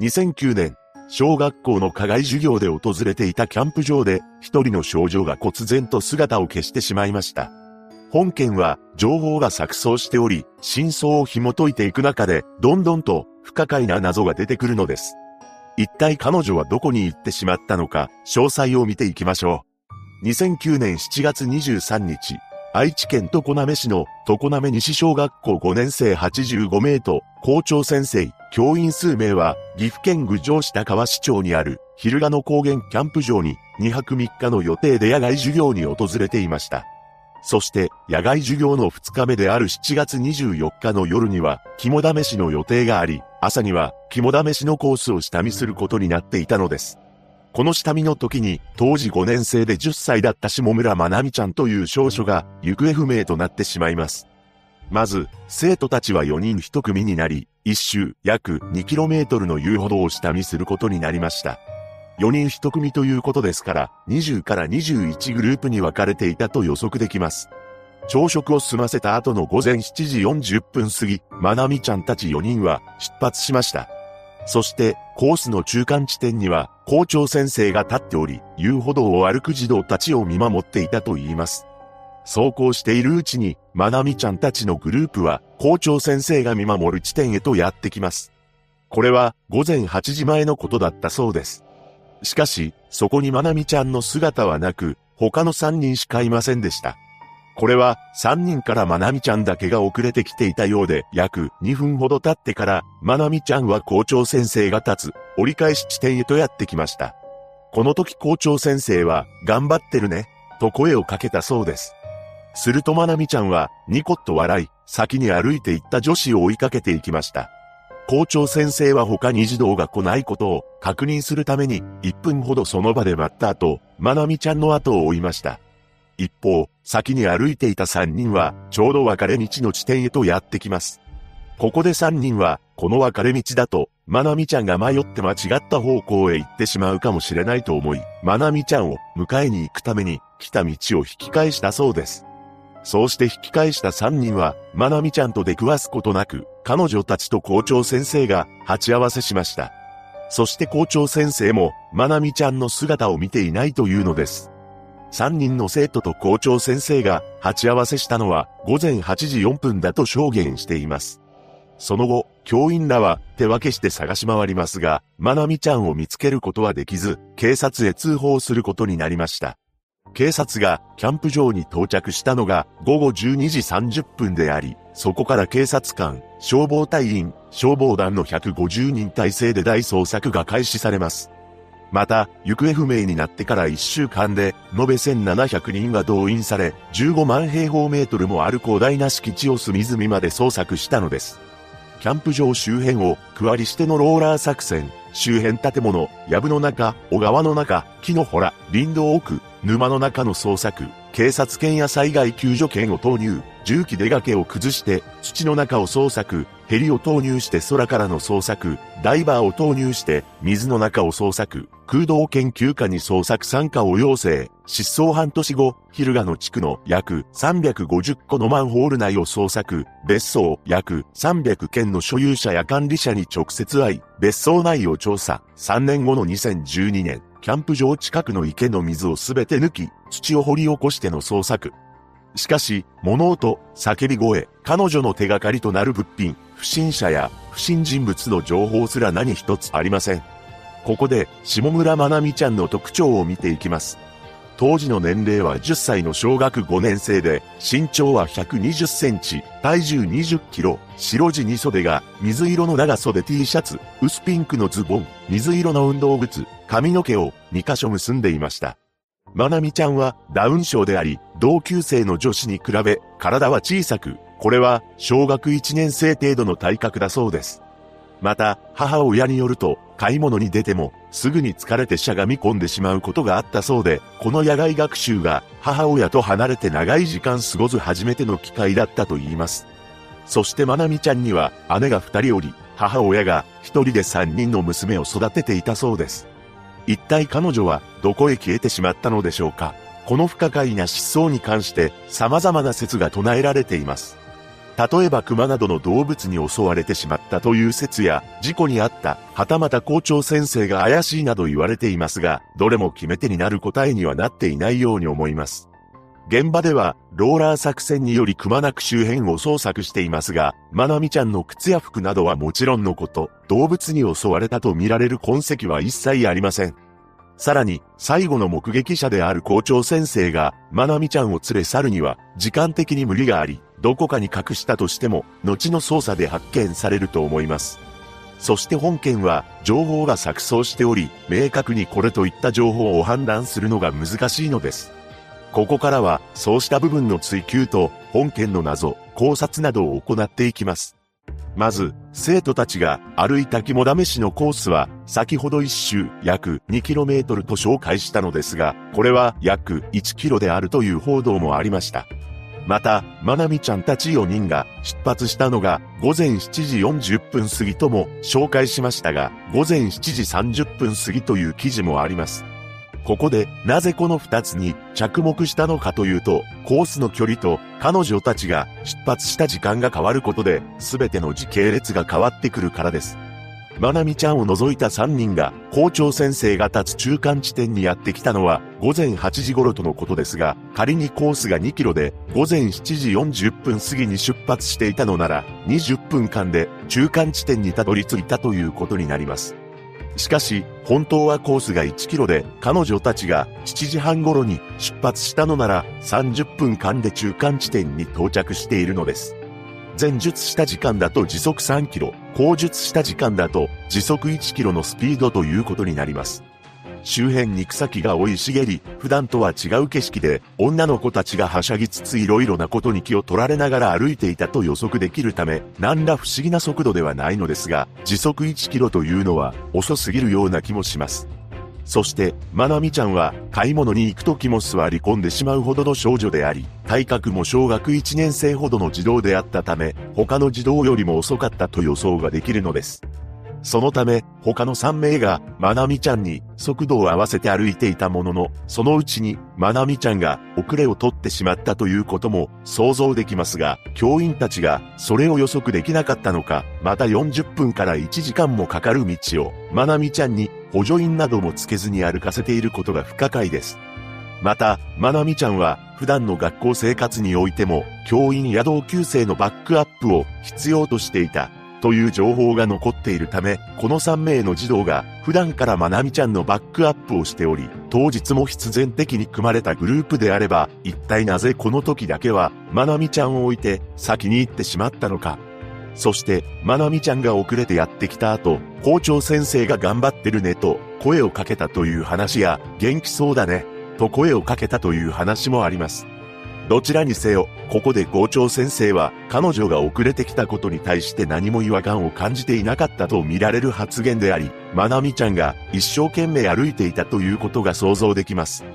2009年、小学校の課外授業で訪れていたキャンプ場で、一人の少女が忽然と姿を消してしまいました。本件は、情報が錯綜しており、真相を紐解いていく中で、どんどんと、不可解な謎が出てくるのです。一体彼女はどこに行ってしまったのか、詳細を見ていきましょう。2009年7月23日、愛知県常滑市の常滑西小学校5年生85名と校長先生、教員数名は岐阜県郡上市高橋町にある昼賀野高原キャンプ場に2泊3日の予定で野外授業に訪れていました。そして野外授業の2日目である7月24日の夜には肝試しの予定があり、朝には肝試しのコースを下見することになっていたのです。この下見の時に、当時5年生で10歳だった下村まなみちゃんという少女が行方不明となってしまいます。まず、生徒たちは4人1組になり、一周約 2km の遊歩道を下見することになりました。4人1組ということですから、20から21グループに分かれていたと予測できます。朝食を済ませた後の午前7時40分過ぎ、まなみちゃんたち4人は出発しました。そして、コースの中間地点には、校長先生が立っており、遊歩道を歩く児童たちを見守っていたと言います。走行しているうちに、まなみちゃんたちのグループは、校長先生が見守る地点へとやってきます。これは、午前8時前のことだったそうです。しかし、そこにまなみちゃんの姿はなく、他の3人しかいませんでした。これは3人からまなみちゃんだけが遅れてきていたようで、約2分ほど経ってから、まなみちゃんは校長先生が立つ折り返し地点へとやってきました。この時校長先生は、頑張ってるね、と声をかけたそうです。するとまなみちゃんは、ニコッと笑い、先に歩いて行った女子を追いかけていきました。校長先生は他に児童が来ないことを確認するために1分ほどその場で待った後、まなみちゃんの後を追いました。一方、先に歩いていた3人は、ちょうど分かれ道の地点へとやってきます。ここで3人は、この分かれ道だと、まなみちゃんが迷って間違った方向へ行ってしまうかもしれないと思い、まなみちゃんを迎えに行くために、来た道を引き返したそうです。そうして引き返した3人は、まなみちゃんと出くわすことなく、彼女たちと校長先生が鉢合わせしました。そして校長先生も、まなみちゃんの姿を見ていないというのです。3人の生徒と校長先生が鉢合わせしたのは午前8時4分だと証言しています。その後、教員らは手分けして探し回りますが、まなみちゃんを見つけることはできず、警察へ通報することになりました。警察がキャンプ場に到着したのが午後12時30分であり、そこから警察官、消防隊員、消防団の150人体制で大捜索が開始されます。また、行方不明になってから1週間で、延べ1700人が動員され、15万平方メートルもある広大な敷地を隅々まで捜索したのです。キャンプ場周辺を区割りしてのローラー作戦、周辺建物、藪の中、小川の中、木のほら、林道奥、沼の中の捜索、警察犬や災害救助犬を投入、重機で崖を崩して土の中を捜索、ヘリを投入して空からの捜索、ダイバーを投入して水の中を捜索、空洞研究家に捜索参加を要請、失踪半年後、昼賀の地区の約350個のマンホール内を捜索、別荘約300件の所有者や管理者に直接会い、別荘内を調査、3年後の2012年、キャンプ場近くの池の水をすべて抜き、土を掘り起こしての捜索。しかし、物音、叫び声、彼女の手がかりとなる物品、不審者や不審人物の情報すら何一つありません。ここで、下村まなみちゃんの特徴を見ていきます。当時の年齢は10歳の小学5年生で、身長は120センチ、体重20キロ、白地に袖が、水色の長袖 T シャツ、薄ピンクのズボン、水色の運動靴、髪の毛を2箇所結んでいました。まなみちゃんはダウン症であり、同級生の女子に比べ、体は小さく、これは小学1年生程度の体格だそうです。また、母親によると、買い物に出ても、すぐに疲れてしゃがみ込んでしまうことがあったそうで、この野外学習が、母親と離れて長い時間過ごす初めての機会だったと言います。そしてまなみちゃんには、姉が二人おり、母親が一人で三人の娘を育てていたそうです。一体彼女は、どこへ消えてしまったのでしょうかこの不可解な失踪に関して、様々な説が唱えられています。例えば熊などの動物に襲われてしまったという説や、事故にあった、はたまた校長先生が怪しいなど言われていますが、どれも決め手になる答えにはなっていないように思います。現場では、ローラー作戦によりくまなく周辺を捜索していますが、まなみちゃんの靴や服などはもちろんのこと、動物に襲われたと見られる痕跡は一切ありません。さらに、最後の目撃者である校長先生が、まなみちゃんを連れ去るには、時間的に無理があり、どこかに隠したとしても、後の捜査で発見されると思います。そして本件は、情報が錯綜しており、明確にこれといった情報を判断するのが難しいのです。ここからは、そうした部分の追求と、本件の謎、考察などを行っていきます。まず、生徒たちが歩いた肝試しのコースは、先ほど一周約 2km と紹介したのですが、これは約 1km であるという報道もありました。また、まなみちゃんたち4人が出発したのが午前7時40分過ぎとも紹介しましたが、午前7時30分過ぎという記事もあります。ここで、なぜこの二つに着目したのかというと、コースの距離と彼女たちが出発した時間が変わることで、すべての時系列が変わってくるからです。まなみちゃんを除いた3人が校長先生が立つ中間地点にやってきたのは午前8時頃とのことですが、仮にコースが2キロで午前7時40分過ぎに出発していたのなら20分間で中間地点にたどり着いたということになります。しかし、本当はコースが1キロで、彼女たちが7時半頃に出発したのなら30分間で中間地点に到着しているのです。前述した時間だと時速3キロ、後述した時間だと時速1キロのスピードということになります。周辺に草木が生い茂り、普段とは違う景色で、女の子たちがはしゃぎつつ色々なことに気を取られながら歩いていたと予測できるため、何ら不思議な速度ではないのですが、時速1キロというのは遅すぎるような気もします。そして、まなみちゃんは、買い物に行く時も座り込んでしまうほどの少女であり、体格も小学1年生ほどの児童であったため、他の児童よりも遅かったと予想ができるのです。そのため、他の3名が、まなみちゃんに速度を合わせて歩いていたものの、そのうちに、まなみちゃんが遅れを取ってしまったということも想像できますが、教員たちがそれを予測できなかったのか、また40分から1時間もかかる道を、まなみちゃんに補助員などもつけずに歩かせていることが不可解です。また、まなみちゃんは普段の学校生活においても、教員や同級生のバックアップを必要としていた。という情報が残っているため、この3名の児童が普段からまなみちゃんのバックアップをしており、当日も必然的に組まれたグループであれば、一体なぜこの時だけは、まなみちゃんを置いて先に行ってしまったのか。そして、まなみちゃんが遅れてやってきた後、校長先生が頑張ってるねと声をかけたという話や、元気そうだね、と声をかけたという話もあります。どちらにせよ、ここで校長先生は彼女が遅れてきたことに対して何も違和感を感じていなかったと見られる発言であり、まなみちゃんが一生懸命歩いていたということが想像できます。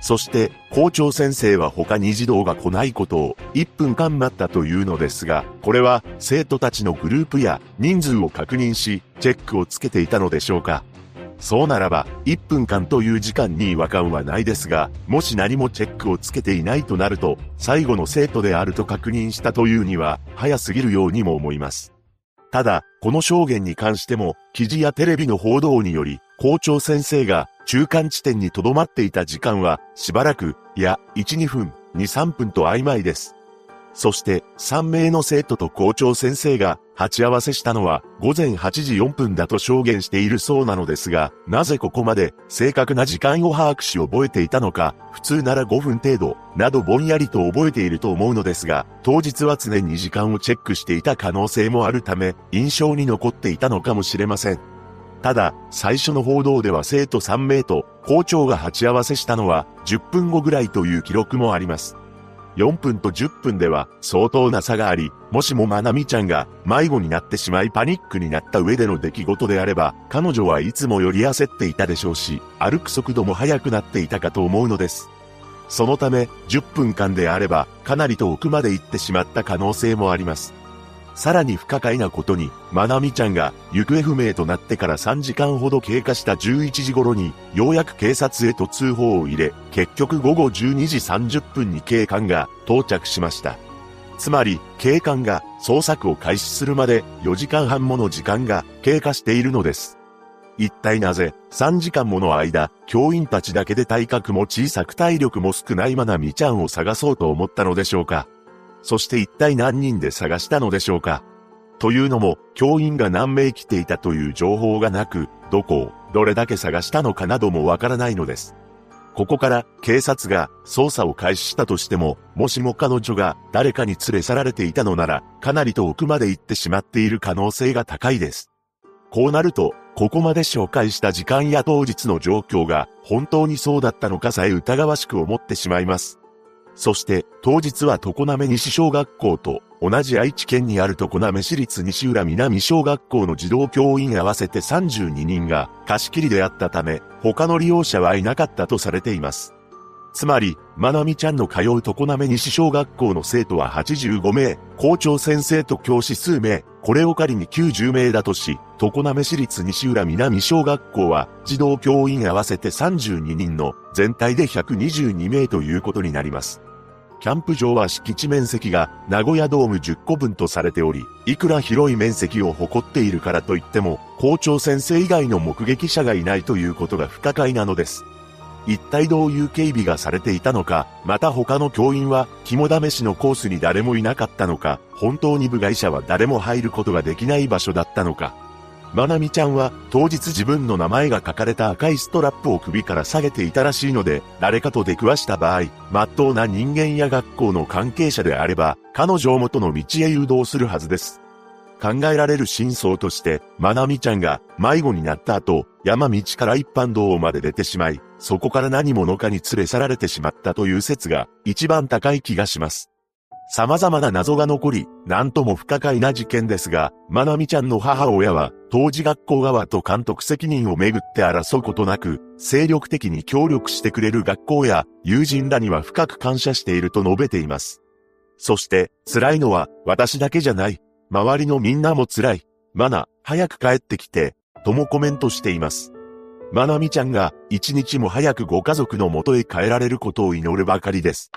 そして、校長先生は他に児童が来ないことを1分間待ったというのですが、これは生徒たちのグループや人数を確認し、チェックをつけていたのでしょうか。そうならば、1分間という時間に違和感はないですが、もし何もチェックをつけていないとなると、最後の生徒であると確認したというには、早すぎるようにも思います。ただ、この証言に関しても、記事やテレビの報道により、校長先生が中間地点に留まっていた時間は、しばらく、いや、1、2分、2、3分と曖昧です。そして3名の生徒と校長先生が鉢合わせしたのは午前8時4分だと証言しているそうなのですが、なぜここまで正確な時間を把握し覚えていたのか、普通なら5分程度、などぼんやりと覚えていると思うのですが、当日は常に時間をチェックしていた可能性もあるため、印象に残っていたのかもしれません。ただ、最初の報道では生徒3名と校長が鉢合わせしたのは10分後ぐらいという記録もあります。4分と10分では相当な差があり、もしもまなみちゃんが迷子になってしまいパニックになった上での出来事であれば、彼女はいつもより焦っていたでしょうし、歩く速度も速くなっていたかと思うのです。そのため、10分間であれば、かなり遠くまで行ってしまった可能性もあります。さらに不可解なことに、まなみちゃんが行方不明となってから3時間ほど経過した11時頃に、ようやく警察へと通報を入れ、結局午後12時30分に警官が到着しました。つまり、警官が捜索を開始するまで4時間半もの時間が経過しているのです。一体なぜ3時間もの間、教員たちだけで体格も小さく体力も少ないまなみちゃんを探そうと思ったのでしょうか。そして一体何人で探したのでしょうか？というのも、教員が何名来ていたという情報がなく、どこをどれだけ探したのかなどもわからないのです。ここから警察が捜査を開始したとしても、もしも彼女が誰かに連れ去られていたのなら、かなり遠くまで行ってしまっている可能性が高いです。こうなると、ここまで紹介した時間や当日の状況が本当にそうだったのかさえ疑わしく思ってしまいます。そして当日は常滑西小学校と同じ愛知県にある常滑市立西浦南小学校の児童教員合わせて32人が貸し切りであったため他の利用者はいなかったとされています。つまり、まなみちゃんの通う常滑西小学校の生徒は85名、校長先生と教師数名、これを仮に90名だとし、常滑市立西浦南小学校は児童教員合わせて32人の全体で122名ということになります。キャンプ場は敷地面積が名古屋ドーム10個分とされており、いくら広い面積を誇っているからといっても、校長先生以外の目撃者がいないということが不可解なのです。一体どういう警備がされていたのか、また他の教員は肝試しのコースに誰もいなかったのか、本当に部外者は誰も入ることができない場所だったのか。まなみちゃんは当日自分の名前が書かれた赤いストラップを首から下げていたらしいので、誰かと出くわした場合、真っ当な人間や学校の関係者であれば、彼女を元の道へ誘導するはずです。考えられる真相として、まなみちゃんが迷子になった後、山道から一般道まで出てしまい、そこから何者かに連れ去られてしまったという説が一番高い気がします。様々な謎が残り、なんとも不可解な事件ですが、まなみちゃんの母親は、当時学校側と監督責任をめぐって争うことなく、精力的に協力してくれる学校や友人らには深く感謝していると述べています。そして、辛いのは私だけじゃない。周りのみんなも辛い。マナ、早く帰ってきて、ともコメントしています。まなみちゃんが一日も早くご家族の元へ帰られることを祈るばかりです。